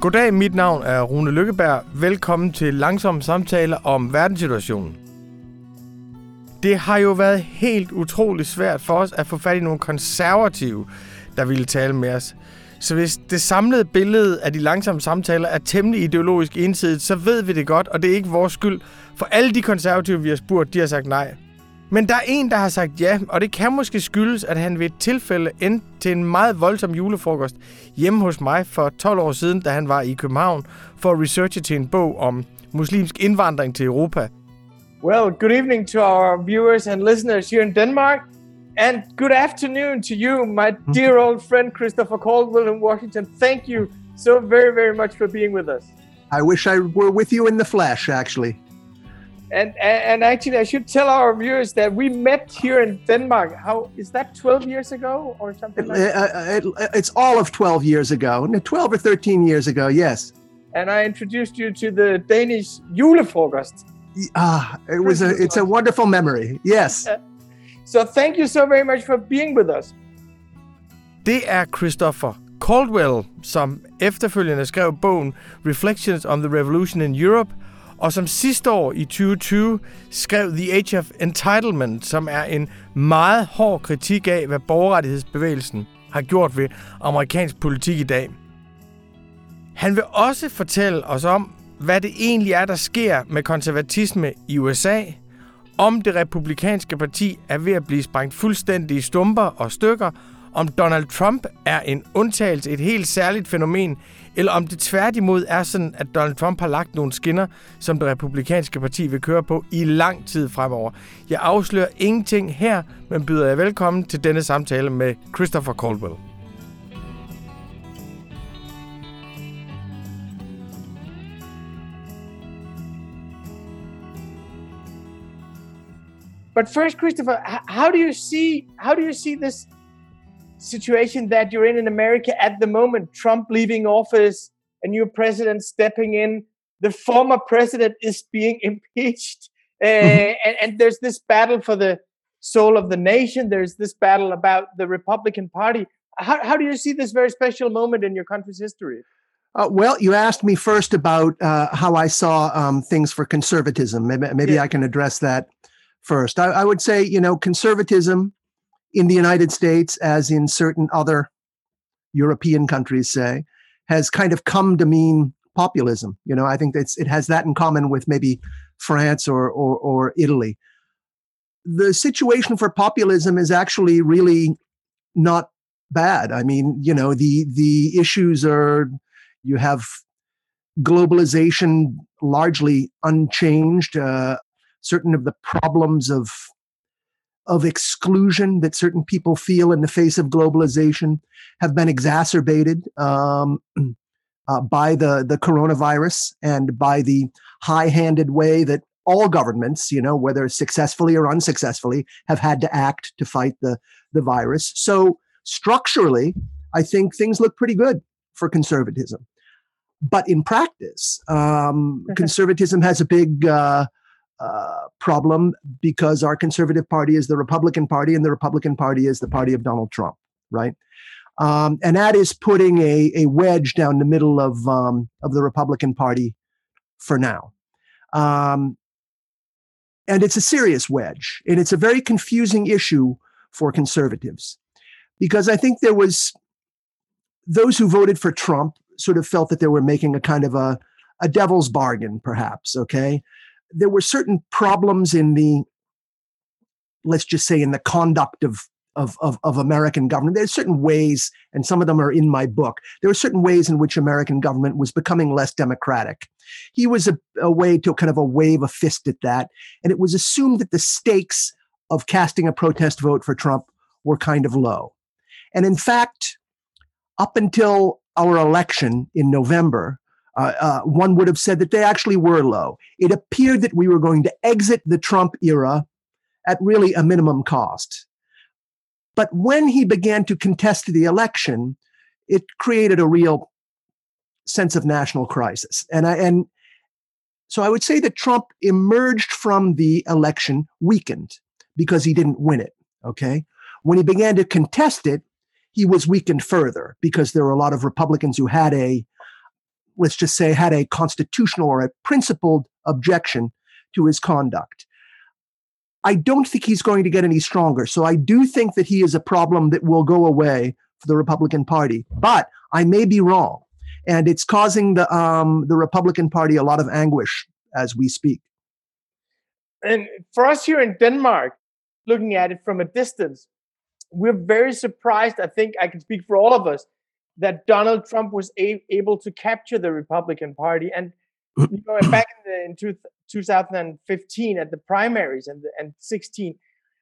Goddag, mit navn er Rune Lykkeberg. Velkommen til Langsomme Samtaler om verdenssituationen. Det har jo været helt utroligt svært for os at få fat i nogle konservative, der ville tale med os. Så hvis det samlede billede af de langsomme samtaler er temmelig ideologisk ensidigt, så ved vi det godt, og det er ikke vores skyld. For alle de konservative, vi har spurgt, de har sagt nej. Men der er en, der har sagt ja, og det kan måske skyldes, at han ved et tilfælde endte til en meget voldsom julefrokost hjemme hos mig for 12 år siden, da han var i København for at researche til en bog om muslimsk indvandring til Europa. Well, good evening to our viewers and listeners here in Denmark. And good afternoon to you, my dear old friend Christopher Caldwell in Washington. Thank you so very, very much for being with us. I wish I were with you in the flesh, actually. And, and actually, I should tell our viewers that we met here in Denmark. How is that? Twelve years ago or something? Like It- uh, it- it's all of 12 years ago, 12 or 13 years ago, yes. and I introduced you to the Danish julefrokost. Ah, it was a, it's a wonderful memory. Yes. So thank you so very much for being with us. Det er Christopher Caldwell, som efterfølgende skrev bogen Reflections on the Revolution in Europe, og som sidste år i 2020 skrev The Age of Entitlement, som er en meget hård kritik af, hvad borgerrettighedsbevægelsen har gjort ved amerikansk politik i dag. Han vil også fortælle os om, hvad det egentlig er, der sker med konservatisme i USA, om det republikanske parti er ved at blive sprængt fuldstændig i stumper og stykker, om Donald Trump er en undtagelse, et helt særligt fænomen, eller om det tværtimod er sådan, at Donald Trump har lagt nogle skinner, som det republikanske parti vil køre på i lang tid fremover. Jeg afslører ingenting her, men byder jer velkommen til denne samtale med Christopher Caldwell. But first, Christopher, how do you see how do you see this situation that you're in in America at the moment? Trump leaving office, a new president stepping in, the former president is being impeached, uh, and, and there's this battle for the soul of the nation. There's this battle about the Republican Party. How, how do you see this very special moment in your country's history? Uh, well, you asked me first about uh, how I saw um, things for conservatism. Maybe, maybe Yeah. I can address that first. I, I would say, you know, conservatism in the United States, as in certain other European countries, say, has kind of come to mean populism. You know, I think that's, it has that in common with maybe France or, or, or Italy. The situation for populism is actually really not bad. I mean, you know, the the issues are you have globalization largely unchanged. Uh, certain of the problems of of exclusion that certain people feel in the face of globalization have been exacerbated um, uh, by the the coronavirus and by the high-handed way that all governments, you know, whether successfully or unsuccessfully, have had to act to fight the the virus. So structurally, I think things look pretty good for conservatism. But in practice, um, conservatism has a big uh, uh, problem because our conservative party is the Republican Party, and the Republican Party is the party of Donald Trump, right? Um, and that is putting a, a wedge down the middle of um, of the Republican Party for now. Um, and it's a serious wedge, and it's a very confusing issue for conservatives because I think there was those who voted for Trump sort of felt that they were making a kind of a, a devil's bargain, perhaps. Okay. There were certain problems in the, let's just say, in the conduct of, of, of, of American government. There's certain ways, and some of them are in my book. There are certain ways in which American government was becoming less democratic. He was a, a way to kind of a wave a fist at that. And it was assumed that the stakes of casting a protest vote for Trump were kind of low. And in fact, up until our election in November, uh, uh, one would have said that they actually were low. It appeared that we were going to exit the Trump era at really a minimum cost. But when he began to contest the election, it created a real sense of national crisis. And I, and so I would say that Trump emerged from the election weakened because he didn't win it. Okay. When he began to contest it, he was weakened further because there were a lot of Republicans who had a, let's just say, had a constitutional or a principled objection to his conduct. I don't think he's going to get any stronger. So I do think that he is a problem that will go away for the Republican Party. But I may be wrong. And it's causing the um, the Republican Party a lot of anguish as we speak. And for us here in Denmark, looking at it from a distance, we're very surprised. I think I can speak for all of us that Donald Trump was a- able to capture the Republican Party. And you know, back in, the, in two, 2015 at the primaries and the, and 16,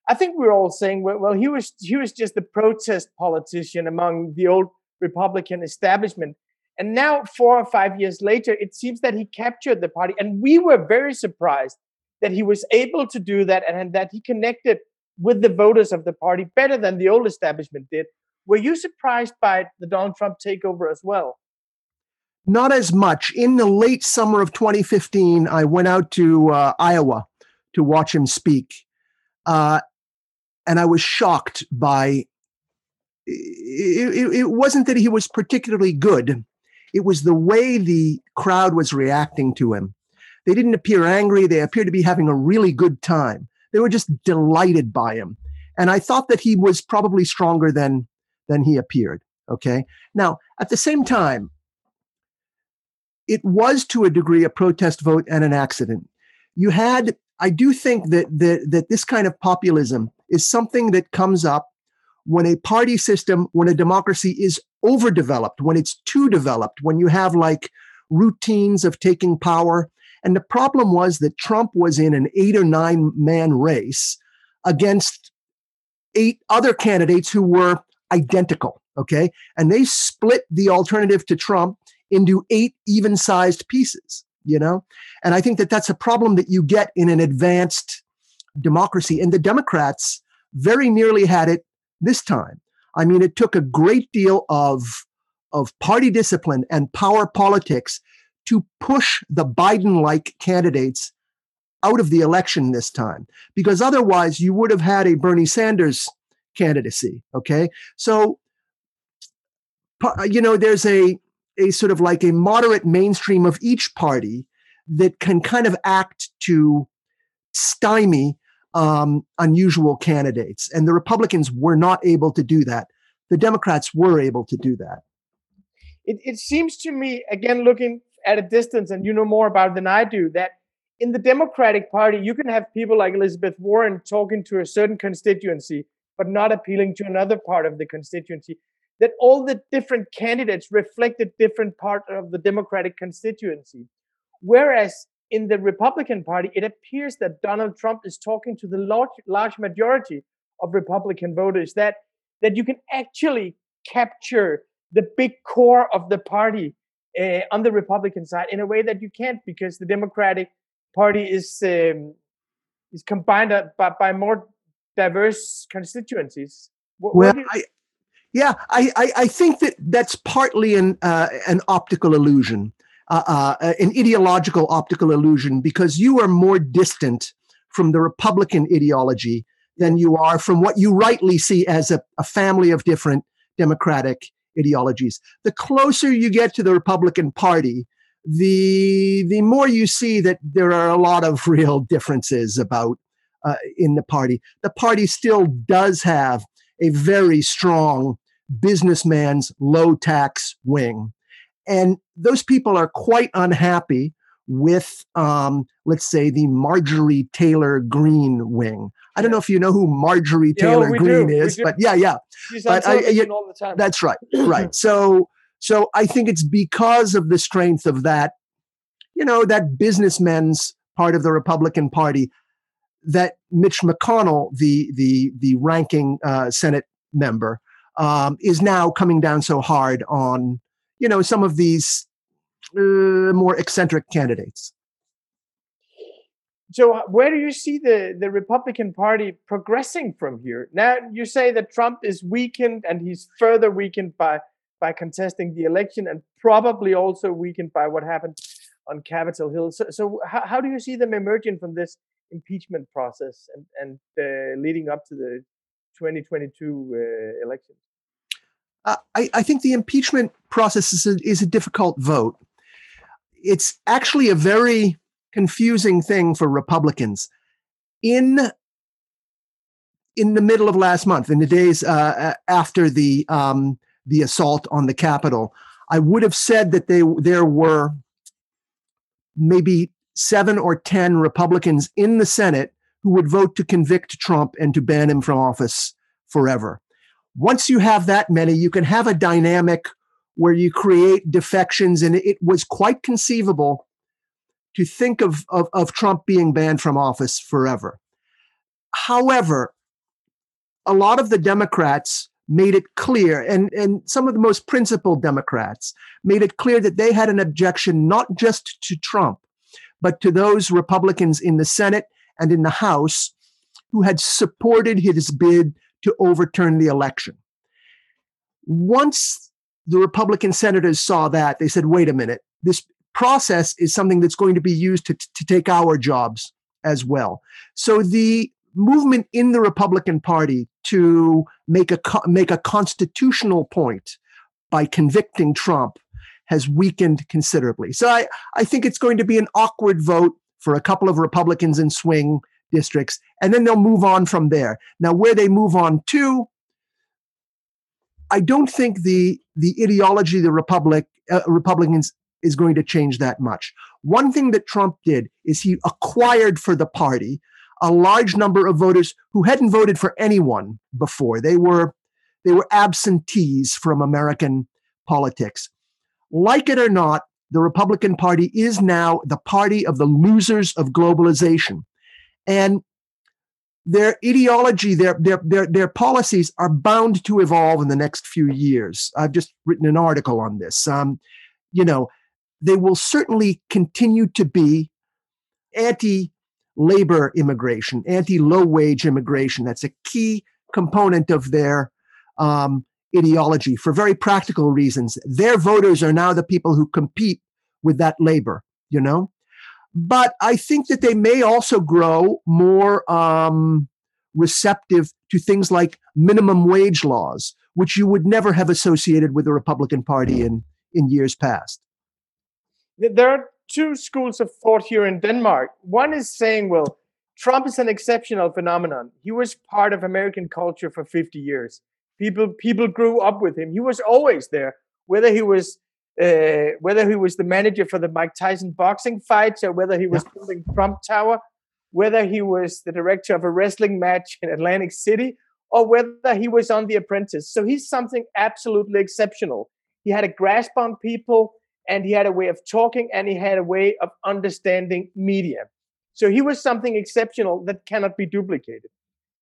I think we were all saying, well, well, he was he was just a protest politician among the old Republican establishment. And now, four or five years later, it seems that he captured the party, and we were very surprised that he was able to do that and, and that he connected with the voters of the party better than the old establishment did. Were you surprised by the Donald Trump takeover as well? Not as much. In the late summer of 2015, I went out to uh, Iowa to watch him speak. Uh, and I was shocked by it, it, it, wasn't that he was particularly good, it was the way the crowd was reacting to him. They didn't appear angry, they appeared to be having a really good time. They were just delighted by him. And I thought that he was probably stronger than, than he appeared. Okay. Now, at the same time, it was to a degree a protest vote and an accident. You had, I do think that, that, that this kind of populism is something that comes up when a party system, when a democracy is overdeveloped, when it's too developed, when you have like routines of taking power. And the problem was that Trump was in an eight or nine man race against eight other candidates who were identical. Okay. And they split the alternative to Trump into eight even sized pieces, you know? And I think that that's a problem that you get in an advanced democracy. And the Democrats very nearly had it this time. I mean, it took a great deal of, of party discipline and power politics to push the Biden like candidates out of the election this time, because otherwise you would have had a Bernie Sanders candidacy. Okay. So, you know, there's a, a sort of like a moderate mainstream of each party that can kind of act to stymie um, unusual candidates. And the Republicans were not able to do that. The Democrats were able to do that. It, it seems to me, again, looking at a distance, and you know more about it than I do, that in the Democratic Party, you can have people like Elizabeth Warren talking to a certain constituency, but not appealing to another part of the constituency. That all the different candidates reflected different part of the Democratic constituency. Whereas in the Republican Party, it appears that Donald Trump is talking to the large, large majority of Republican voters that that you can actually capture the big core of the party uh, on the Republican side in a way that you can't because the Democratic Party is um, is combined by, by more diverse constituencies. What, well, what I, yeah, I, I, I think that that's partly an uh, an optical illusion uh, uh, an ideological optical illusion because you are more distant from the Republican ideology than you are from what you rightly see as a, a family of different democratic ideologies. The closer you get to the Republican Party, the the more you see that there are a lot of real differences about uh, in the party. The party still does have a very strong businessman's low tax wing and those people are quite unhappy with, um, let's say, the Marjorie Taylor Greene wing. I don't know if you know who Marjorie Taylor yeah, Greene do. is, but yeah, yeah. She's but I, I, all the time. That's right, right. So, so I think it's because of the strength of that, you know, that businessmen's part of the Republican Party that Mitch McConnell, the the the ranking uh, Senate member, um, is now coming down so hard on you know, some of these uh, more eccentric candidates. So, uh, where do you see the, the Republican Party progressing from here? Now, you say that Trump is weakened and he's further weakened by, by contesting the election and probably also weakened by what happened on Capitol Hill. So, so how, how do you see them emerging from this impeachment process and, and uh, leading up to the 2022 uh, elections? Uh, I, I, think the impeachment process is a, is a difficult vote. It's actually a very confusing thing for Republicans. In in the middle of last month, in the days uh, after the um, the assault on the Capitol, I would have said that they there were maybe seven or ten Republicans in the Senate who would vote to convict Trump and to ban him from office forever. Once you have that many, you can have a dynamic where you create defections, and it was quite conceivable to think of, of, of Trump being banned from office forever. However, a lot of the Democrats made it clear, and, and some of the most principled Democrats made it clear that they had an objection not just to Trump, but to those Republicans in the Senate and in the House who had supported his bid to overturn the election. Once the Republican senators saw that, they said, wait a minute, this process is something that's going to be used to, to take our jobs as well. So the movement in the Republican Party to make a make a constitutional point by convicting Trump has weakened considerably. So I, I think it's going to be an awkward vote for a couple of Republicans in swing districts, and then they'll move on from there. Now, where they move on to, I don't think the the ideology the Republic uh, Republicans is going to change that much. One thing that Trump did is he acquired for the party a large number of voters who hadn't voted for anyone before. They were they were absentees from American politics. Like it or not, the Republican Party is now the party of the losers of globalization. And their ideology, their, their, their, their policies are bound to evolve in the next few years. I've just written an article on this. Um, you know, they will certainly continue to be anti labor immigration, anti low wage immigration. That's a key component of their um, ideology for very practical reasons. Their voters are now the people who compete with that labor, you know? But I think that they may also grow more um, receptive to things like minimum wage laws, which you would never have associated with the Republican Party in, in years past. There are two schools of thought here in Denmark. One is saying, well, Trump is an exceptional phenomenon. He was part of American culture for 50 years. People people grew up with him. He was always there, whether he was uh, whether he was the manager for the Mike Tyson boxing fights or whether he was yeah. building Trump Tower, whether he was the director of a wrestling match in Atlantic City, or whether he was on The Apprentice. So he's something absolutely exceptional. He had a grasp on people and he had a way of talking and he had a way of understanding media. So he was something exceptional that cannot be duplicated.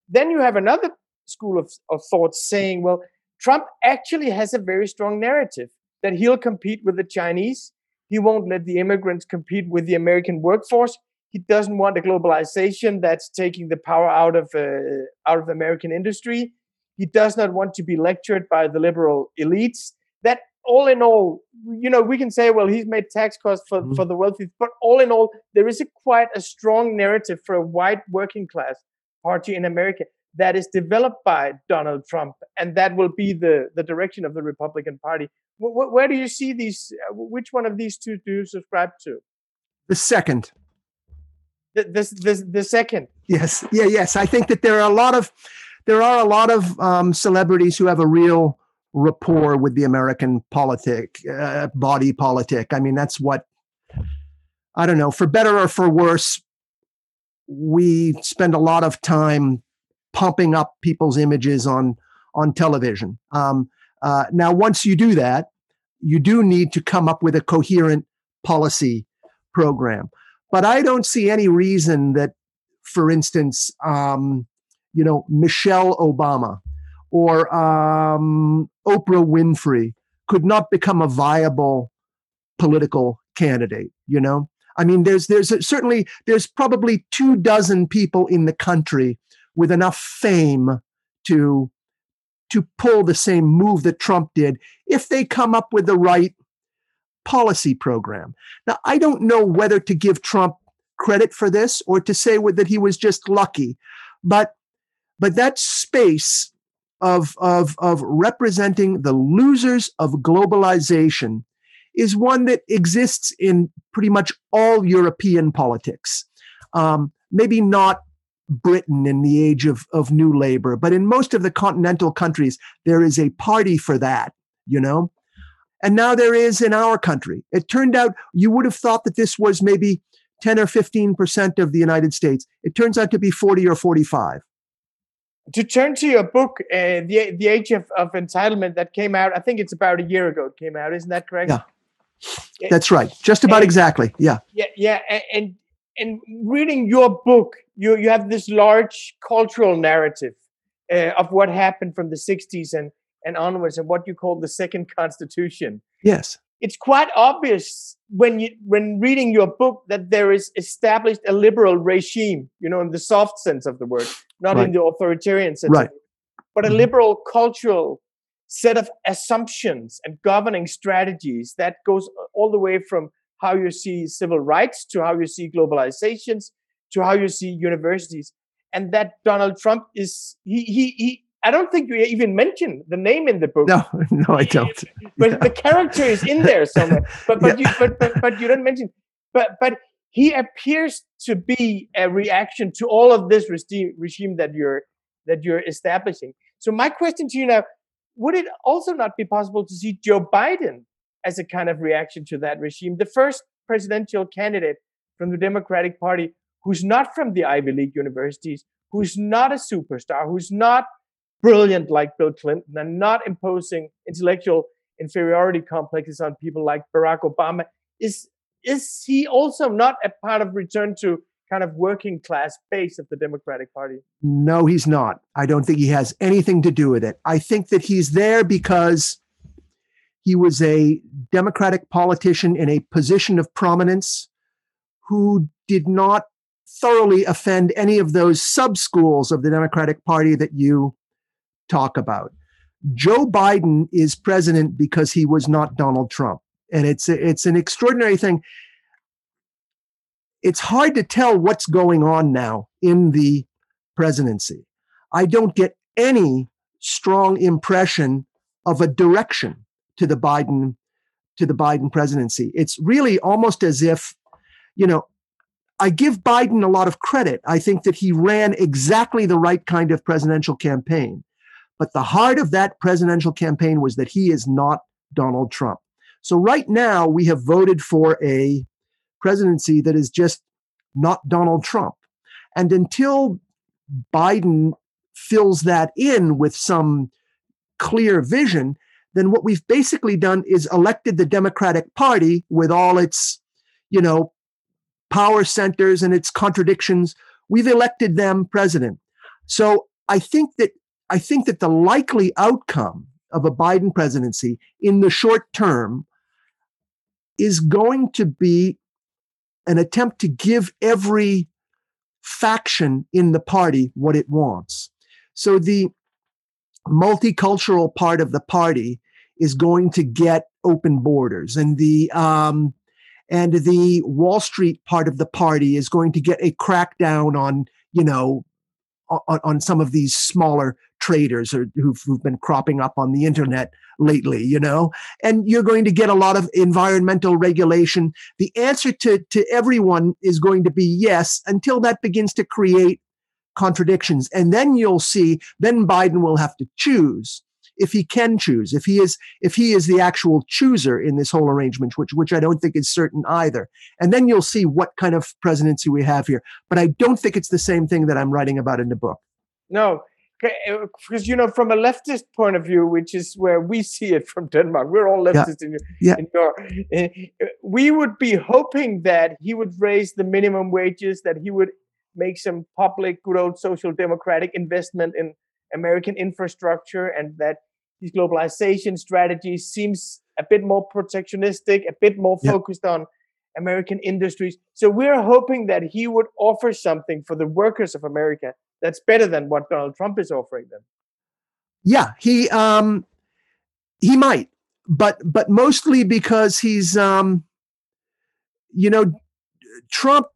Then you have another school of, of thought saying, well, Trump actually has a very strong narrative that he'll compete with the Chinese. He won't let the immigrants compete with the American workforce. He doesn't want a globalization that's taking the power out of uh, out of American industry. He does not want to be lectured by the liberal elites. That all in all, you know, we can say, well, he's made tax cuts for, mm-hmm. for the wealthy, but all in all, there is a quite a strong narrative for a white working class party in America that is developed by Donald Trump, and that will be the, the direction of the Republican Party. Where, where do you see these? Uh, which one of these two do you subscribe to? The second. The, this, this, the second. Yes, yeah, yes. I think that there are a lot of there are a lot of um, celebrities who have a real rapport with the American politic, uh, body politic. I mean, that's what, I don't know, for better or for worse, we spend a lot of time pumping up people's images on, on television. Um, uh, now, once you do that, you do need to come up with a coherent policy program. But I don't see any reason that, for instance, um, you know, Michelle Obama or um, Oprah Winfrey could not become a viable political candidate. You know, I mean, there's there's a, certainly there's probably two dozen people in the country with enough fame to to pull the same move that Trump did if they come up with the right policy program. Now, I don't know whether to give Trump credit for this or to say that he was just lucky, but but that space of, of, of representing the losers of globalization is one that exists in pretty much all European politics. Um, maybe not Britain in the age of, of new labor, but in most of the continental countries, there is a party for that, you know? And now there is in our country. It turned out you would have thought that this was maybe 10 or 15% of the United States. It turns out to be 40 or 45. To turn to your book, uh, the the Age of, of Entitlement, that came out. I think it's about a year ago. It came out, isn't that correct? Yeah, that's right. Just about and, exactly. Yeah. Yeah, yeah, and and reading your book, you you have this large cultural narrative uh, of what happened from the '60s and and onwards, and what you call the Second Constitution. Yes it's quite obvious when you when reading your book that there is established a liberal regime you know in the soft sense of the word not right. in the authoritarian sense right. but a mm-hmm. liberal cultural set of assumptions and governing strategies that goes all the way from how you see civil rights to how you see globalizations to how you see universities and that donald trump is he he, he I don't think you even mentioned the name in the book. No, no, I don't. but yeah. the character is in there somewhere. But but yeah. you but, but but you don't mention. But but he appears to be a reaction to all of this regime that you're that you're establishing. So my question to you now: Would it also not be possible to see Joe Biden as a kind of reaction to that regime, the first presidential candidate from the Democratic Party who's not from the Ivy League universities, who's not a superstar, who's not brilliant like Bill Clinton and not imposing intellectual inferiority complexes on people like Barack Obama. Is is he also not a part of return to kind of working class base of the Democratic Party? No, he's not. I don't think he has anything to do with it. I think that he's there because he was a Democratic politician in a position of prominence who did not thoroughly offend any of those sub schools of the Democratic Party that you talk about. Joe Biden is president because he was not Donald Trump. And it's it's an extraordinary thing. It's hard to tell what's going on now in the presidency. I don't get any strong impression of a direction to the Biden to the Biden presidency. It's really almost as if, you know, I give Biden a lot of credit. I think that he ran exactly the right kind of presidential campaign. But the heart of that presidential campaign was that he is not Donald Trump. So right now, we have voted for a presidency that is just not Donald Trump. And until Biden fills that in with some clear vision, then what we've basically done is elected the Democratic Party with all its, you know, power centers and its contradictions. We've elected them president. So I think that I think that the likely outcome of a Biden presidency in the short term is going to be an attempt to give every faction in the party what it wants. So the multicultural part of the party is going to get open borders, and the um, and the Wall Street part of the party is going to get a crackdown on you know on, on some of these smaller traders or who've, who've been cropping up on the internet lately, you know, and you're going to get a lot of environmental regulation. The answer to, to everyone is going to be yes until that begins to create contradictions. And then you'll see, then Biden will have to choose if he can choose, if he is if he is the actual chooser in this whole arrangement, which which I don't think is certain either. And then you'll see what kind of presidency we have here. But I don't think it's the same thing that I'm writing about in the book. No, because uh, you know from a leftist point of view which is where we see it from denmark we're all leftists yeah. in, yeah. in Europe. Uh, we would be hoping that he would raise the minimum wages that he would make some public good old social democratic investment in American infrastructure and that his globalization strategy seems a bit more protectionistic, a bit more focused on American industries. So we're hoping that he would offer something for the workers of America that's better than what Donald Trump is offering them. Yeah, he um he might, but but mostly because he's um you know Trump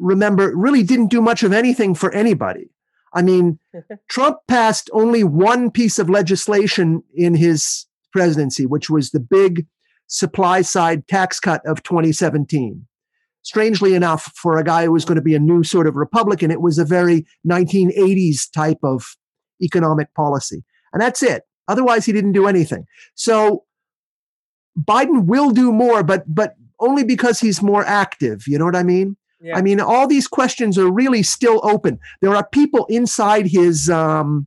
remember really didn't do much of anything for anybody. I mean, Trump passed only one piece of legislation in his presidency, which was the big supply side tax cut of 2017. Strangely enough, for a guy who was going to be a new sort of Republican, it was a very 1980s type of economic policy. And that's it. Otherwise, he didn't do anything. So Biden will do more, but but only because he's more active. You know what I mean? Yeah. I mean, all these questions are really still open. There are people inside his um,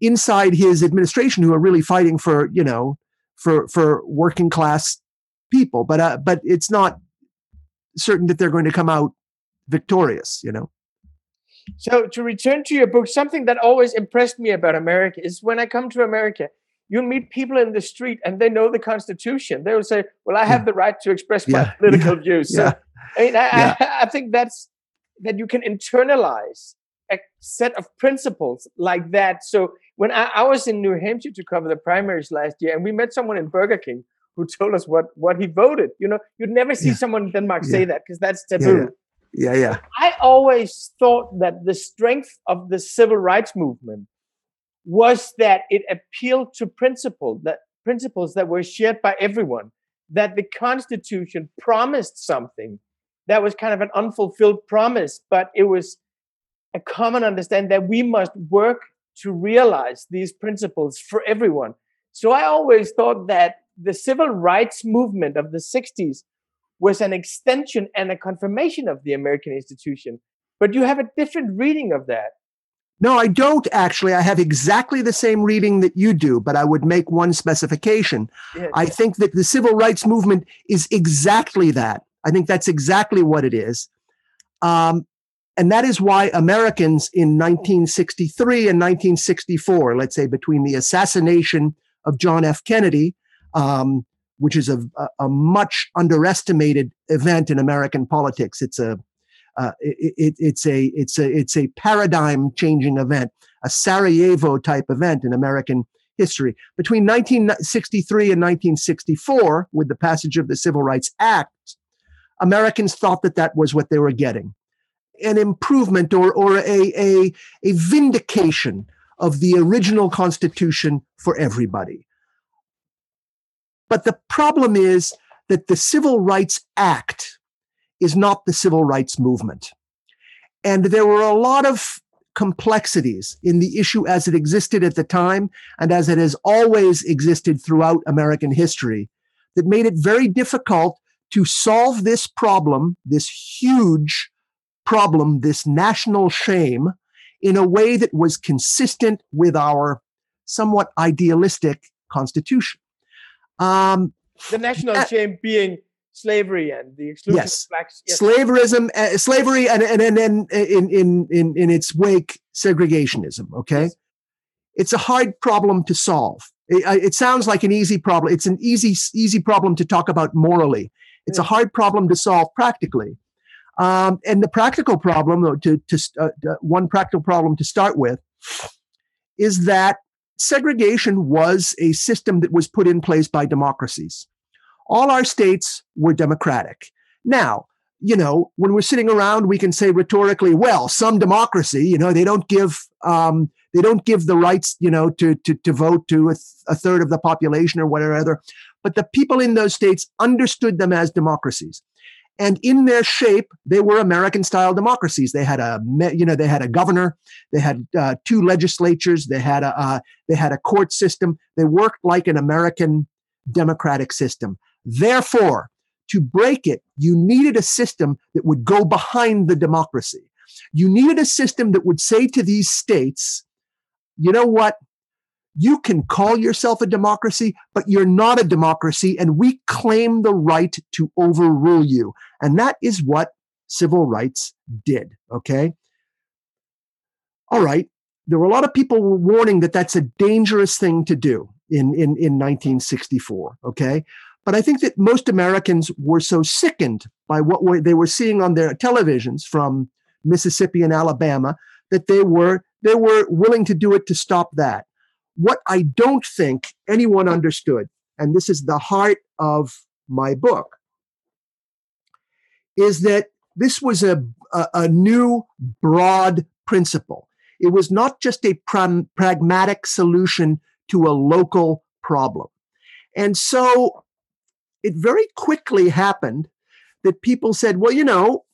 inside his administration who are really fighting for you know for for working class people, but uh, but it's not certain that they're going to come out victorious. You know. So to return to your book, something that always impressed me about America is when I come to America, you meet people in the street and they know the Constitution. They will say, "Well, I have yeah. the right to express my political yeah. views." So, I mean, I, I, I think that's that you can internalize a set of principles like that. So when I, I, was in New Hampshire to cover the primaries last year, and we met someone in Burger King who told us what what he voted. You know, you'd never see yeah. someone in Denmark yeah. say that because that's taboo. Yeah, yeah. yeah. I always thought that the strength of the civil rights movement was that it appealed to principle that principles that were shared by everyone. That the Constitution promised something that was kind of an unfulfilled promise, but it was a common understanding that we must work to realize these principles for everyone. So I always thought that the civil rights movement of the 60s was an extension and a confirmation of the American institution. But you have a different reading of that. No, I don't actually. I have exactly the same reading that you do, but I would make one specification. Yes. I think that the civil rights movement is exactly that. I think that's exactly what it is. Um, and that is why Americans in 1963 and 1964, let's say between the assassination of John F. Kennedy, um, which is a, a, much underestimated event in American politics. It's a uh, it, it's a it's a it's a paradigm changing event, a Sarajevo type event in American history. Between 1963 and 1964, with the passage of the Civil Rights Act, Americans thought that that was what they were getting an improvement or, or a, a, a vindication of the original Constitution for everybody. But the problem is that the Civil Rights Act is not the civil rights movement. And there were a lot of complexities in the issue as it existed at the time and as it has always existed throughout American history that made it very difficult to solve this problem, this huge problem, this national shame, in a way that was consistent with our somewhat idealistic constitution. Um, the national uh, shame being slavery and the exclusion yes. of blacks. Yes. Slaverism, uh, slavery, and and and then in, in in in its wake, segregationism. Okay, yes. it's a hard problem to solve. It, it, sounds like an easy problem. It's an easy easy problem to talk about morally. It's a hard problem to solve practically. Um, and the practical problem, to, to uh, one practical problem to start with, is that segregation was a system that was put in place by democracies. All our states were democratic. Now, you know, when we're sitting around, we can say rhetorically, well, some democracy, you know, they don't give um, they don't give the rights, you know, to to, to vote to a, th- a third of the population or whatever. But the people in those states understood them as democracies. And in their shape they were american style democracies. They had a you know they had a governor they had uh, two legislatures they had a uh, they had a court system. They worked like an american democratic system. Therefore to break it you needed a system that would go behind the democracy. You needed a system that would say to these states you know what you can call yourself a democracy, but you're not a democracy, and we claim the right to overrule you. And that is what civil rights did. Okay. All right. There were a lot of people warning that that's a dangerous thing to do in, in, in 1964. Okay. But I think that most Americans were so sickened by what they were seeing on their televisions from Mississippi and Alabama that they were they were willing to do it to stop that. What I don't think anyone understood, and this is the heart of my book, is that this was a, a, a new broad principle. It was not just a pragmatic solution to a local problem. And so it very quickly happened that people said, well, you know,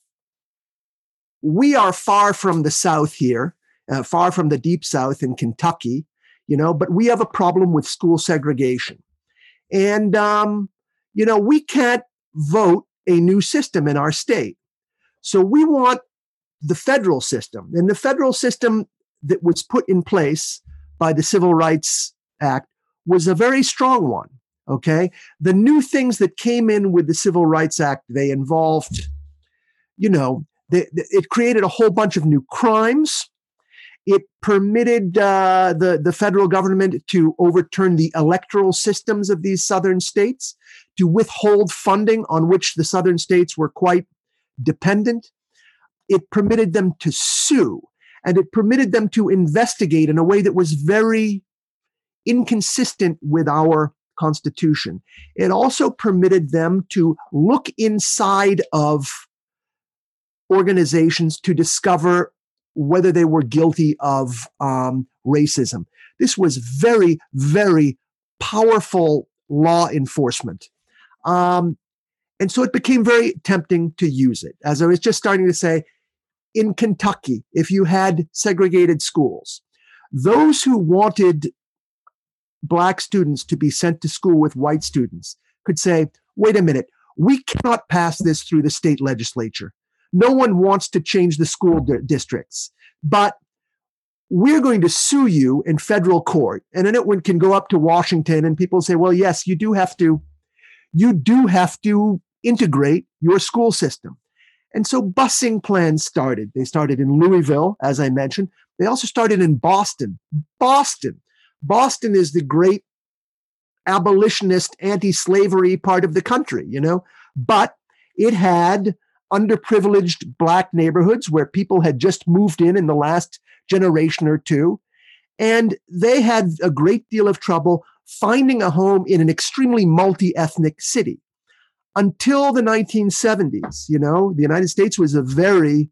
we are far from the South here, uh, far from the deep South in Kentucky, you know, but we have a problem with school segregation. And, um, you know, we can't vote a new system in our state. So we want the federal system. And the federal system that was put in place by the Civil Rights Act was a very strong one. Okay. The new things that came in with the Civil Rights Act, they involved, you know, they, it created a whole bunch of new crimes. It permitted uh, the, the federal government to overturn the electoral systems of these southern states, to withhold funding on which the southern states were quite dependent. It permitted them to sue, and it permitted them to investigate in a way that was very inconsistent with our Constitution. It also permitted them to look inside of organizations to discover whether they were guilty of um, racism. This was very, very powerful law enforcement. Um, and so it became very tempting to use it. As I was just starting to say, in Kentucky, if you had segregated schools, those who wanted black students to be sent to school with white students could say, wait a minute, we cannot pass this through the state legislature. No one wants to change the school di- districts, but we're going to sue you in federal court. And then it can go up to Washington and people say, well, yes, you do have to, you do have to integrate your school system. And so busing plans started. They started in Louisville, as I mentioned. They also started in Boston. Boston, Boston is the great abolitionist, anti slavery part of the country, you know, but it had underprivileged black neighborhoods where people had just moved in in the last generation or two. And they had a great deal of trouble finding a home in an extremely multi ethnic city. Until the 1970s, you know, the United States was a very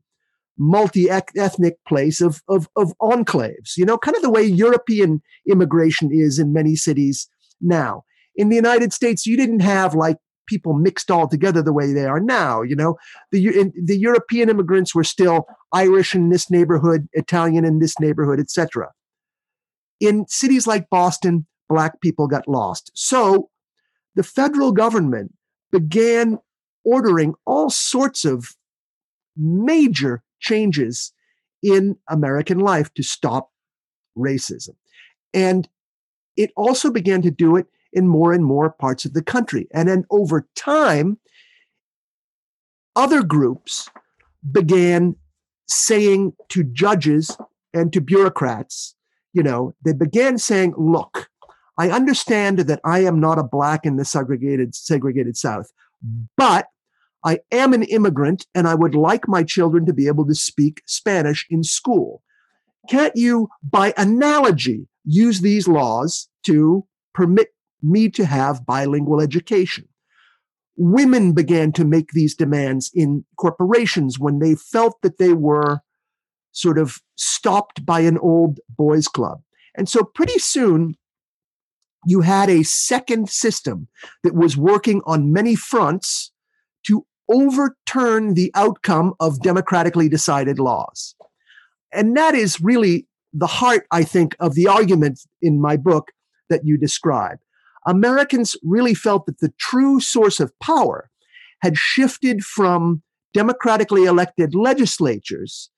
multi-ethnic place of, of, of enclaves, you know, kind of the way European immigration is in many cities now. In the United States, you didn't have like people mixed all together the way they are now. You know, the the European immigrants were still Irish in this neighborhood, Italian in this neighborhood, etc. In cities like Boston, black people got lost. So the federal government began ordering all sorts of major changes in American life to stop racism. And it also began to do it in more and more parts of the country. And then over time, other groups began saying to judges and to bureaucrats, you know, they began saying, look, I understand that I am not a black in the segregated, segregated South, but I am an immigrant and I would like my children to be able to speak Spanish in school. Can't you, by analogy, use these laws to permit me to have bilingual education? Women began to make these demands in corporations when they felt that they were sort of stopped by an old boys club. And so pretty soon, you had a second system that was working on many fronts to overturn the outcome of democratically decided laws. And that is really the heart, I think, of the argument in my book that you describe. Americans really felt that the true source of power had shifted from democratically elected legislatures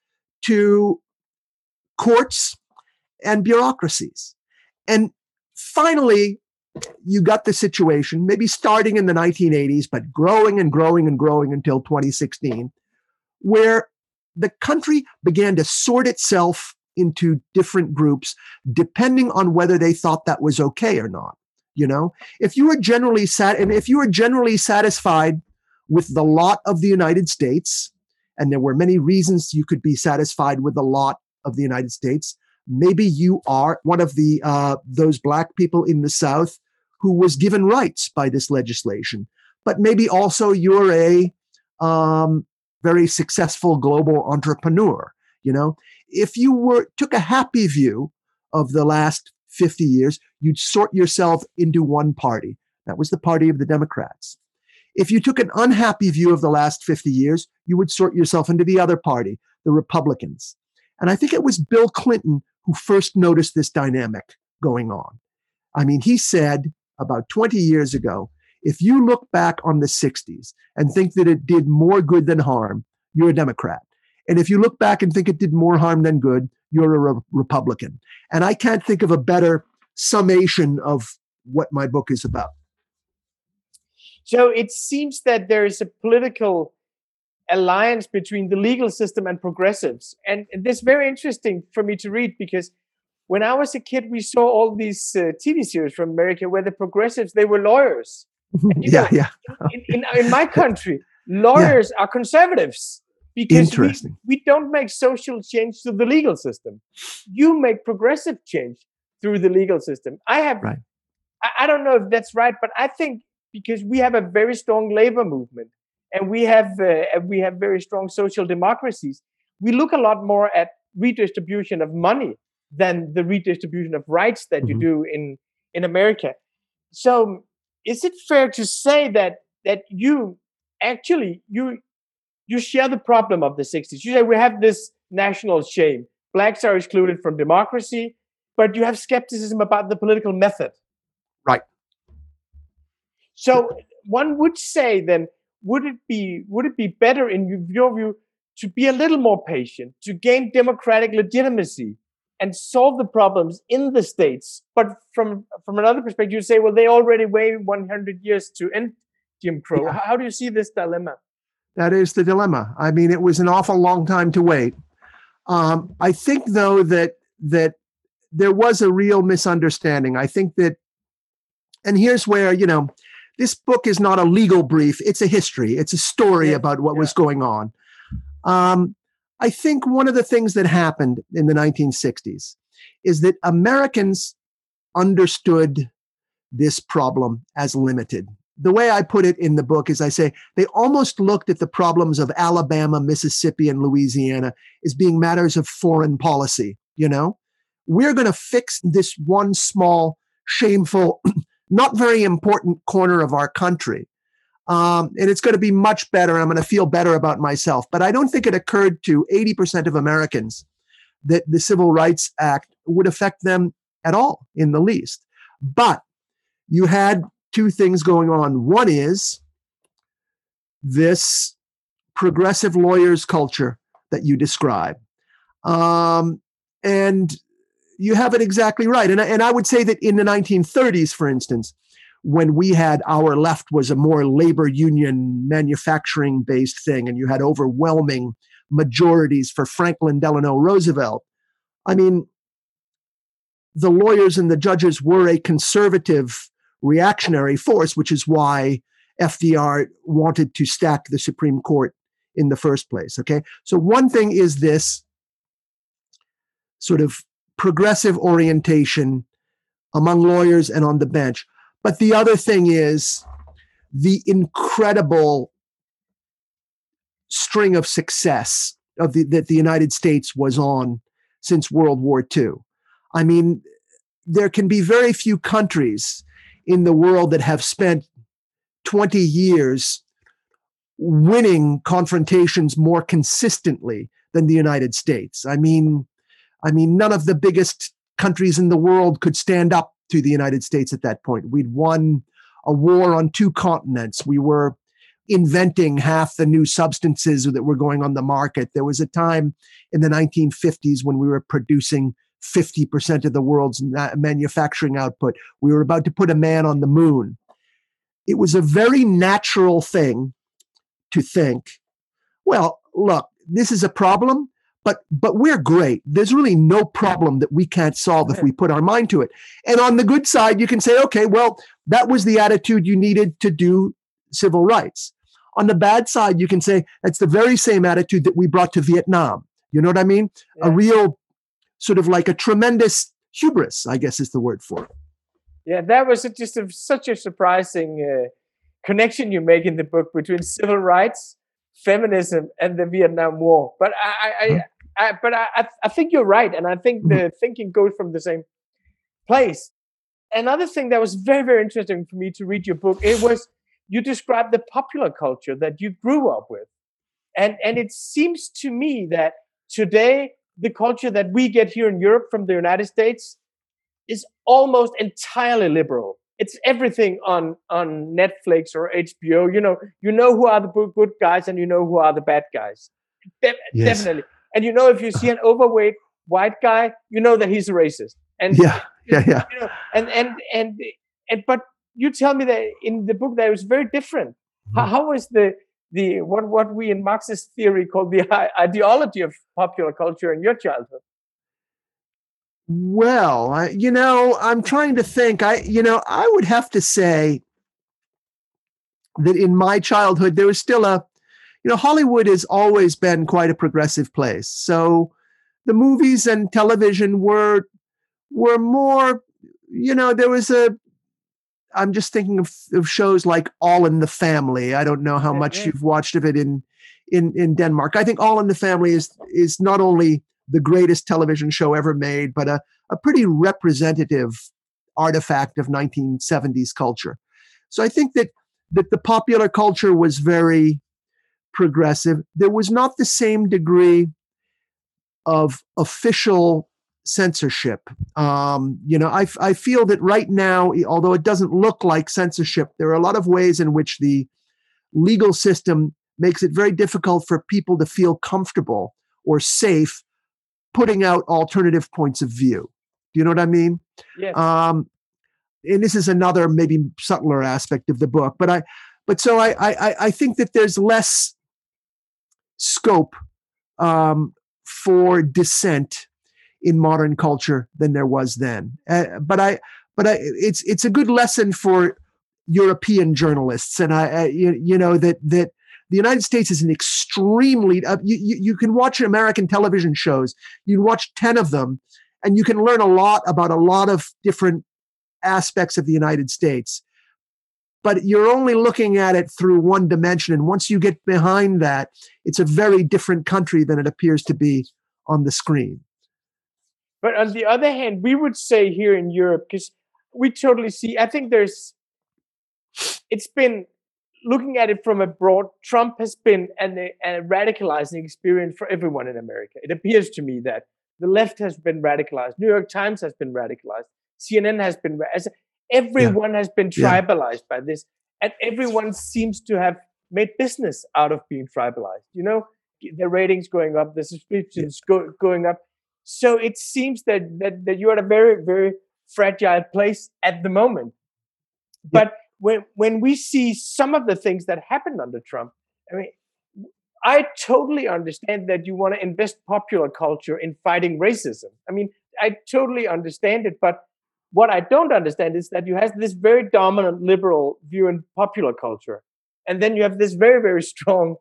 to courts and bureaucracies. And finally, you got the situation, maybe starting in the 1980s, but growing and growing and growing until 2016, where the country began to sort itself into different groups depending on whether they thought that was okay or not you know if you are generally sat and if you are generally satisfied with the lot of the united states and there were many reasons you could be satisfied with the lot of the united states maybe you are one of the uh, those black people in the south who was given rights by this legislation. But maybe also you're a um, very successful global entrepreneur. You know, if you were took a happy view of the last 50 years, you'd sort yourself into one party. That was the party of the Democrats. If you took an unhappy view of the last 50 years, you would sort yourself into the other party, the Republicans. And I think it was Bill Clinton who first noticed this dynamic going on. I mean, he said about 20 years ago if you look back on the 60s and think that it did more good than harm, you're a Democrat. And if you look back and think it did more harm than good, you're a re- Republican. And I can't think of a better summation of what my book is about. So it seems that there is a political alliance between the legal system and progressives. And this is very interesting for me to read because when I was a kid, we saw all these uh, TV series from America where the progressives, they were lawyers. yeah, know, yeah. in, in, in, my country, lawyers yeah. are conservatives because we, we don't make social change to the legal system. You make progressive change through the legal system. I have, right. I, I don't know if that's right, but I think because we have a very strong labor movement and we have uh, we have very strong social democracies, we look a lot more at redistribution of money than the redistribution of rights that mm-hmm. you do in in America. So is it fair to say that that you actually you you share the problem of the 60s you say we have this national shame blacks are excluded from democracy but you have skepticism about the political method right so one would say then would it be would it be better in your view to be a little more patient to gain democratic legitimacy and solve the problems in the states. But from from another perspective, you say, well, they already wait 100 years to end Jim Crow. Yeah. How do you see this dilemma? That is the dilemma. I mean, it was an awful long time to wait. Um, I think, though, that that there was a real misunderstanding. I think that, and here's where you know, this book is not a legal brief; it's a history. It's a story yeah. about what yeah. was going on. Um, I think one of the things that happened in the 1960s is that Americans understood this problem as limited. The way I put it in the book is I say they almost looked at the problems of Alabama, Mississippi, and Louisiana as being matters of foreign policy. You know, we're going to fix this one small, shameful, not very important corner of our country um, and it's going to be much better. I'm going to feel better about myself. But I don't think it occurred to 80% of Americans that the Civil Rights Act would affect them at all in the least. But you had two things going on. One is this progressive lawyers culture that you describe. Um, and you have it exactly right. And, and I would say that in the 1930s, for instance, when we had our left was a more labor union manufacturing based thing and you had overwhelming majorities for Franklin Delano Roosevelt. I mean, the lawyers and the judges were a conservative reactionary force, which is why FDR wanted to stack the Supreme Court in the first place. Okay. So, one thing is this sort of progressive orientation among lawyers and on the bench. But the other thing is the incredible string of success of the, that the United States was on since World War II. I mean, there can be very few countries in the world that have spent 20 years winning confrontations more consistently than the United States. I mean, I mean, none of the biggest countries in the world could stand up to the United States at that point. We'd won a war on two continents. We were inventing half the new substances that were going on the market. There was a time in the 1950s when we were producing 50% of the world's manufacturing output. We were about to put a man on the moon. It was a very natural thing to think, well, look, this is a problem but but we're great. There's really no problem that we can't solve if we put our mind to it. And on the good side you can say okay well that was the attitude you needed to do civil rights. On the bad side you can say it's the very same attitude that we brought to vietnam. You know what i mean? Yeah. a real sort of like a tremendous hubris i guess is the word for it. Yeah that was just a, such a surprising uh, connection you make in the book between civil rights feminism and the Vietnam War. But I, I, I, but I, I, think you're right, and I think the mm-hmm. thinking goes from the same place. Another thing that was very very interesting for me to read your book it was you described the popular culture that you grew up with, and and it seems to me that today the culture that we get here in Europe from the United States is almost entirely liberal. It's everything on on Netflix or HBO. You know, you know who are the good guys and you know who are the bad guys. De- yes. Definitely. And you know, if you see an overweight white guy, you know that he's a racist. And yeah, yeah, yeah. You know, and and and and but you tell me that in the book that it was very different. Mm-hmm. How, was the the what what we in Marxist theory call the ideology of popular culture in your childhood? Well, I, you know, I'm trying to think. I, you know, I would have to say that in my childhood there was still a, you know, Hollywood has always been quite a progressive place. So the movies and television were were more, you know, there was a I'm just thinking of, of shows like All in the Family. I don't know how much mm-hmm. you've watched of it in in in Denmark. I think All in the Family is is not only the greatest television show ever made, but a, a pretty representative artifact of 1970s culture. So I think that that the popular culture was very progressive. There was not the same degree of official censorship. Um, you know, I, I feel that right now, although it doesn't look like censorship, there are a lot of ways in which the legal system makes it very difficult for people to feel comfortable or safe putting out alternative points of view. Do you know what I mean? Yeah. Um, and this is another maybe subtler aspect of the book, but I, but so I, I, I think that there's less scope um, for dissent in modern culture than there was then. Uh, but I, but I, it's it's a good lesson for European journalists, and I, I you, you know that that the United States is an extremely uh, you, you, you can watch American television shows. You watch ten of them, and you can learn a lot about a lot of different aspects of the United States. But you're only looking at it through one dimension, and once you get behind that, it's a very different country than it appears to be on the screen. But on the other hand, we would say here in Europe, because we totally see, I think there's, it's been looking at it from abroad, Trump has been an, a radicalizing experience for everyone in America. It appears to me that the left has been radicalized, New York Times has been radicalized, CNN has been, everyone yeah. has been tribalized yeah. by this, and everyone seems to have made business out of being tribalized. You know, the ratings going up, the subscriptions yeah. go, going up. So it seems that, that, that you're at a very, very fragile place at the moment. But when, when we see some of the things that happened under Trump, I mean, I totally understand that you want to invest popular culture in fighting racism. I mean, I totally understand it. But what I don't understand is that you have this very dominant liberal view in popular culture. And then you have this very, very strong,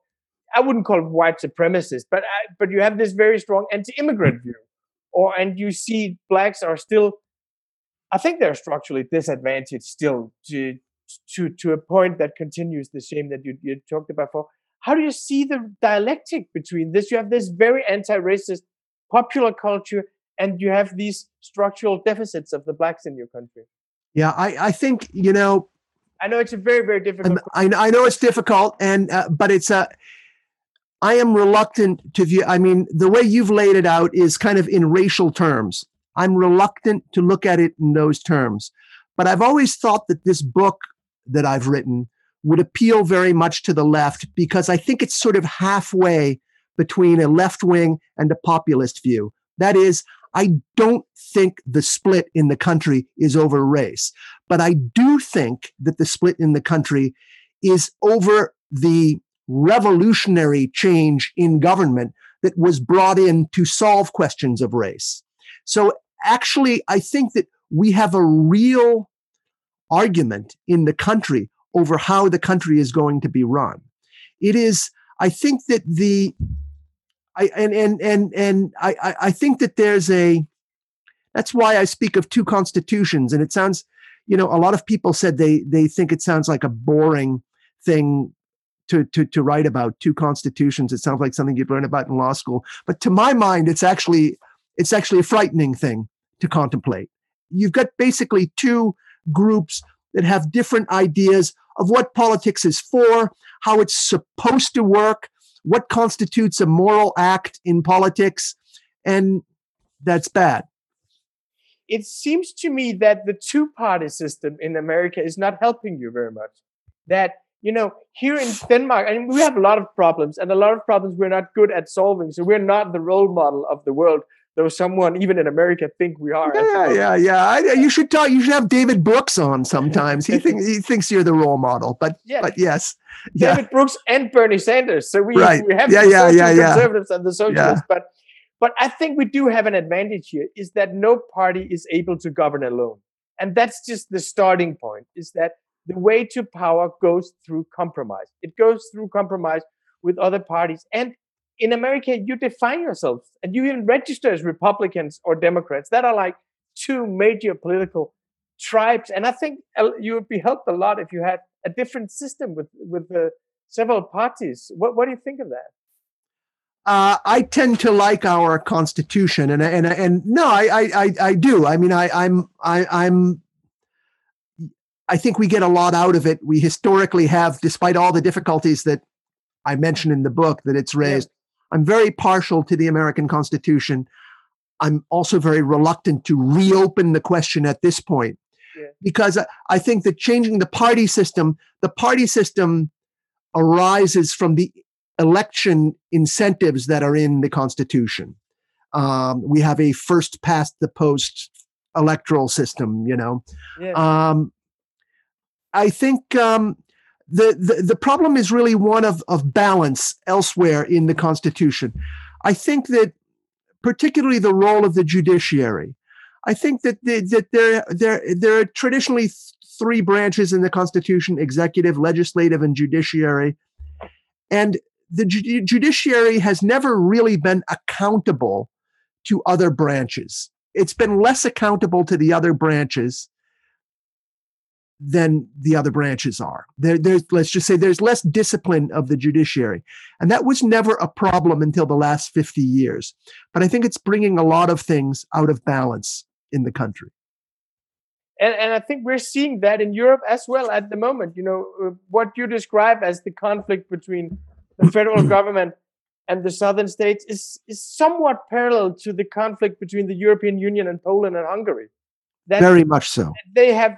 I wouldn't call it white supremacist, but, I, but you have this very strong anti immigrant hmm. view or and you see blacks are still i think they're structurally disadvantaged still to to to a point that continues the same that you, you talked about for how do you see the dialectic between this you have this very anti-racist popular culture and you have these structural deficits of the blacks in your country yeah i i think you know i know it's a very very difficult I, I know it's difficult and uh, but it's a I am reluctant to view, I mean, the way you've laid it out is kind of in racial terms. I'm reluctant to look at it in those terms. But I've always thought that this book that I've written would appeal very much to the left because I think it's sort of halfway between a left wing and a populist view. That is, I don't think the split in the country is over race, but I do think that the split in the country is over the revolutionary change in government that was brought in to solve questions of race. So actually, I think that we have a real argument in the country over how the country is going to be run. It is, I think that the, I, and, and, and, and I, I think that there's a, that's why I speak of two constitutions. And it sounds, you know, a lot of people said they, they think it sounds like a boring thing to, to, to write about two constitutions. It sounds like something you'd learn about in law school. But to my mind, it's actually it's actually a frightening thing to contemplate. You've got basically two groups that have different ideas of what politics is for, how it's supposed to work, what constitutes a moral act in politics, and that's bad. It seems to me that the two party system in America is not helping you very much. That, you know, here in Denmark, and we have a lot of problems, and a lot of problems we're not good at solving. So we're not the role model of the world though someone even in America think we are. Yeah, yeah, yeah. I, you should talk. You should have David Brooks on sometimes. He thinks he thinks you're the role model. But yeah. but yes, yeah. David Brooks and Bernie Sanders. So we right. we have yeah, the yeah, yeah, yeah. conservatives and the socialists. But but I think we do have an advantage here. Is that no party is able to govern alone, and that's just the starting point. Is that the way to power goes through compromise. It goes through compromise with other parties and in America, you define yourself and you even register as Republicans or Democrats. That are like two major political tribes. And I think you would be helped a lot if you had a different system with with the several parties. What what do you think of that? Uh, I tend to like our constitution, and and and no, I I I do. I mean, I I'm I I'm. I think we get a lot out of it. We historically have, despite all the difficulties that I mentioned in the book that it's raised. I'm very partial to the American Constitution. I'm also very reluctant to reopen the question at this point yeah. because I think that changing the party system, the party system arises from the election incentives that are in the Constitution. Um, we have a first past the post electoral system, you know. Yeah. Um, I think um, the, the, the problem is really one of, of balance elsewhere in the Constitution. I think that particularly the role of the judiciary. I think that the, that there there there are traditionally th- three branches in the Constitution: executive, legislative, and judiciary. And the ju- judiciary has never really been accountable to other branches. It's been less accountable to the other branches than the other branches are. There, there's, let's just say there's less discipline of the judiciary. And that was never a problem until the last 50 years. But I think it's bringing a lot of things out of balance in the country. And, and I think we're seeing that in Europe as well at the moment. You know, uh, what you describe as the conflict between the federal government and the southern states is, is somewhat parallel to the conflict between the European Union and Poland and Hungary. That Very much so. They have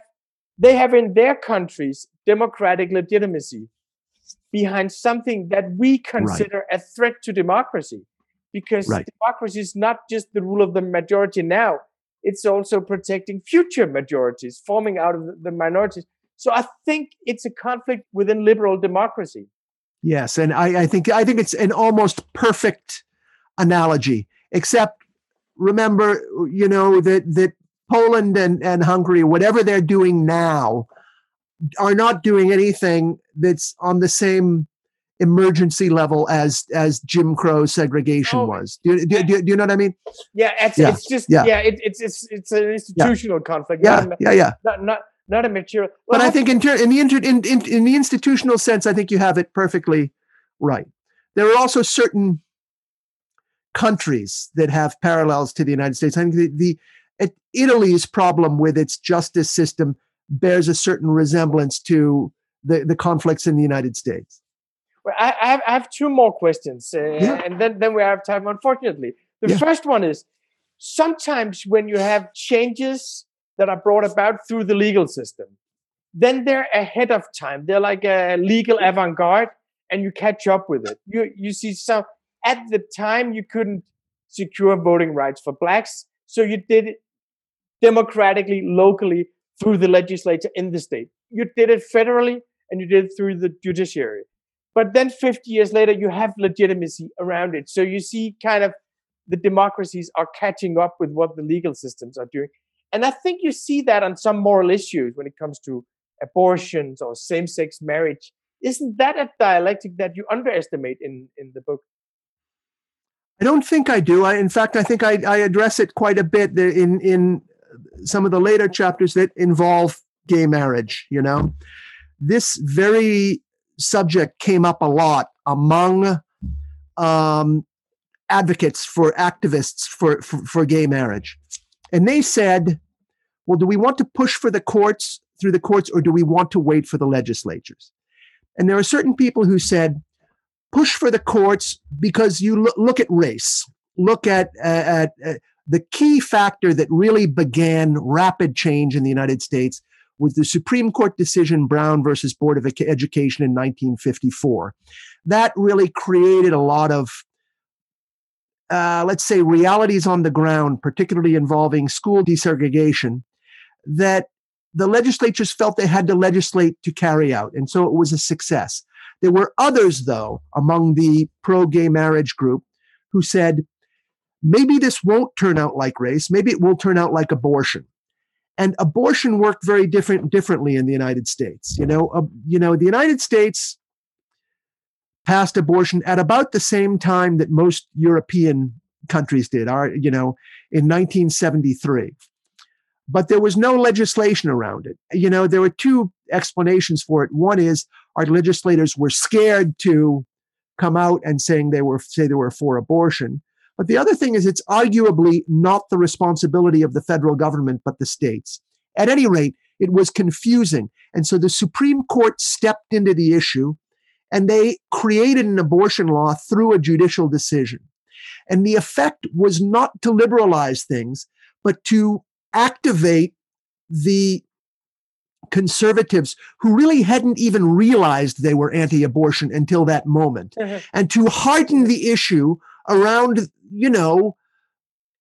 they have in their countries democratic legitimacy behind something that we consider right. a threat to democracy because right. democracy is not just the rule of the majority now it's also protecting future majorities forming out of the minorities so i think it's a conflict within liberal democracy yes and i, I think i think it's an almost perfect analogy except remember you know that that Poland and, and Hungary, whatever they're doing now, are not doing anything that's on the same emergency level as as Jim Crow segregation oh, was. Do, do, do, do, you know what I mean? Yeah, it's, yeah. it's just yeah, yeah it, it's it's it's an institutional yeah. conflict. Yeah, not, yeah, yeah. Not not not a material. Well, but I think in, ter- in the inter- in, in in the institutional sense, I think you have it perfectly right. There are also certain countries that have parallels to the United States. I think the, the Italy's problem with its justice system bears a certain resemblance to the, the conflicts in the United States. Well, I, I, have, I have, two more questions, uh, yeah. and then, then we have time, unfortunately. The yeah. first one is sometimes when you have changes that are brought about through the legal system, then they're ahead of time. They're like a legal avant garde, and you catch up with it. You, you see, some at the time you couldn't secure voting rights for blacks, so you did democratically, locally, through the legislature in the state. You did it federally and you did it through the judiciary. But then 50 years later, you have legitimacy around it. So you see kind of the democracies are catching up with what the legal systems are doing. And I think you see that on some moral issues when it comes to abortions or same sex marriage. Isn't that a dialectic that you underestimate in, in the book? I don't think I do. I, in fact, I think I, I address it quite a bit in in some of the later chapters that involve gay marriage, you know, this very subject came up a lot among um, advocates for activists for, for, for gay marriage. And they said, well, do we want to push for the courts through the courts or do we want to wait for the legislatures? And there are certain people who said, push for the courts because you look, look at race, look at, uh, at uh, the key factor that really began rapid change in the United States was the Supreme Court decision Brown versus Board of Education in 1954. That really created a lot of, uh, let's say, realities on the ground, particularly involving school desegregation, that the legislatures felt they had to legislate to carry out. And so it was a success. There were others, though, among the pro gay marriage group who said, maybe this won't turn out like race. Maybe it will turn out like abortion. And abortion worked very different differently in the United States. You know, uh, you know, the United States passed abortion at about the same time that most European countries did. Our, you know, in 1973 but there was no legislation around it. You know, there were two explanations for it. One is our legislators were scared to come out and saying they were say they were for abortion. But the other thing is it's arguably not the responsibility of the federal government but the states. At any rate, it was confusing. And so the Supreme Court stepped into the issue and they created an abortion law through a judicial decision. And the effect was not to liberalize things, but to activate the conservatives who really hadn't even realized they were anti-abortion until that moment mm-hmm. and to harden the issue around you know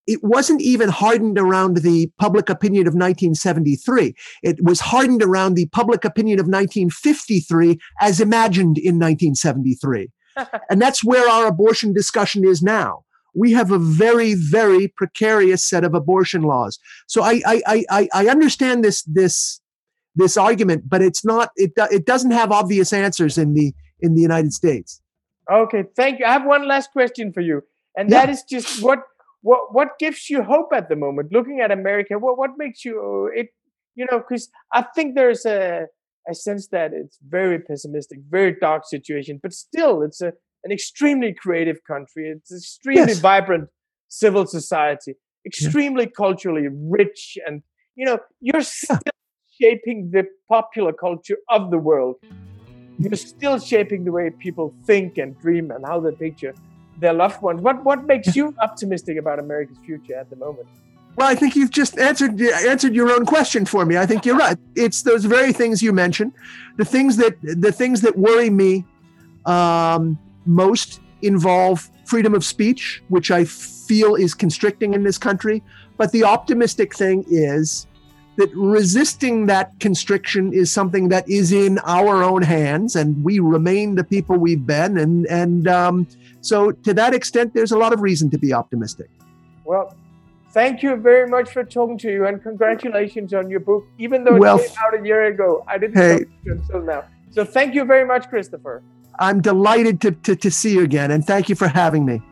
it wasn't even hardened around the public opinion of 1973 it was hardened around the public opinion of 1953 as imagined in 1973 and that's where our abortion discussion is now we have a very, very precarious set of abortion laws. So I, I, I, I understand this, this, this argument, but it's not, it, it doesn't have obvious answers in the, in the United States. Okay. Thank you. I have one last question for you. And yeah. that is just what, what, what gives you hope at the moment looking at America? What, what makes you it, you know, cause I think there's a, a sense that it's very pessimistic, very dark situation, but still it's a, an extremely creative country. It's extremely yes. vibrant civil society, extremely yeah. culturally rich, and you know you're still shaping the popular culture of the world. You're still shaping the way people think and dream and how they picture their loved ones. What what makes you optimistic about America's future at the moment? Well, I think you've just answered answered your own question for me. I think you're right. It's those very things you mentioned, the things that the things that worry me um, most involve freedom of speech, which I feel is constricting in this country. But the optimistic thing is that resisting that constriction is something that is in our own hands, and we remain the people we've been. And and um, so, to that extent, there's a lot of reason to be optimistic. Well, thank you very much for talking to you, and congratulations on your book. Even though it well, came out a year ago, I didn't hey, know until now. So, thank you very much, Christopher. I'm delighted to, to, to see you again, and thank you for having me.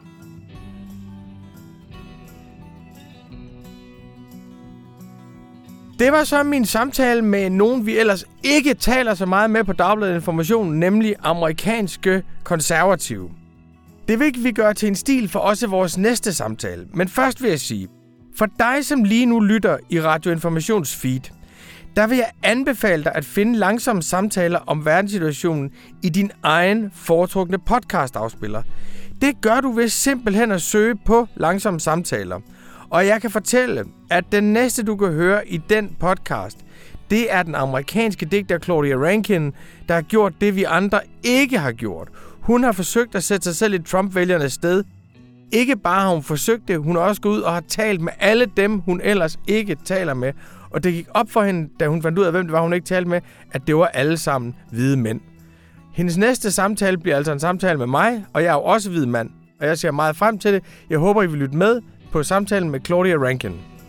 Det var så min samtale med nogen, vi ellers ikke taler så meget med på Dagbladet Information, nemlig amerikanske konservative. Det vil ikke vi gøre til en stil for også vores næste samtale. Men først vil jeg sige, for dig som lige nu lytter i Radio Informations feed – der vil jeg anbefale dig at finde langsomme samtaler om verdenssituationen i din egen foretrukne podcast-afspiller. Det gør du ved simpelthen at søge på langsomme samtaler. Og jeg kan fortælle, at den næste, du kan høre i den podcast, det er den amerikanske digter Claudia Rankin, der har gjort det, vi andre ikke har gjort. Hun har forsøgt at sætte sig selv i Trump-vælgernes sted. Ikke bare har hun forsøgt det, hun har også gået ud og har talt med alle dem, hun ellers ikke taler med. Og det gik op for hende, da hun fandt ud af, hvem det var, hun ikke talte med, at det var alle sammen hvide mænd. Hendes næste samtale bliver altså en samtale med mig, og jeg er jo også hvid mand. Og jeg ser meget frem til det. Jeg håber, I vil lytte med på samtalen med Claudia Rankin.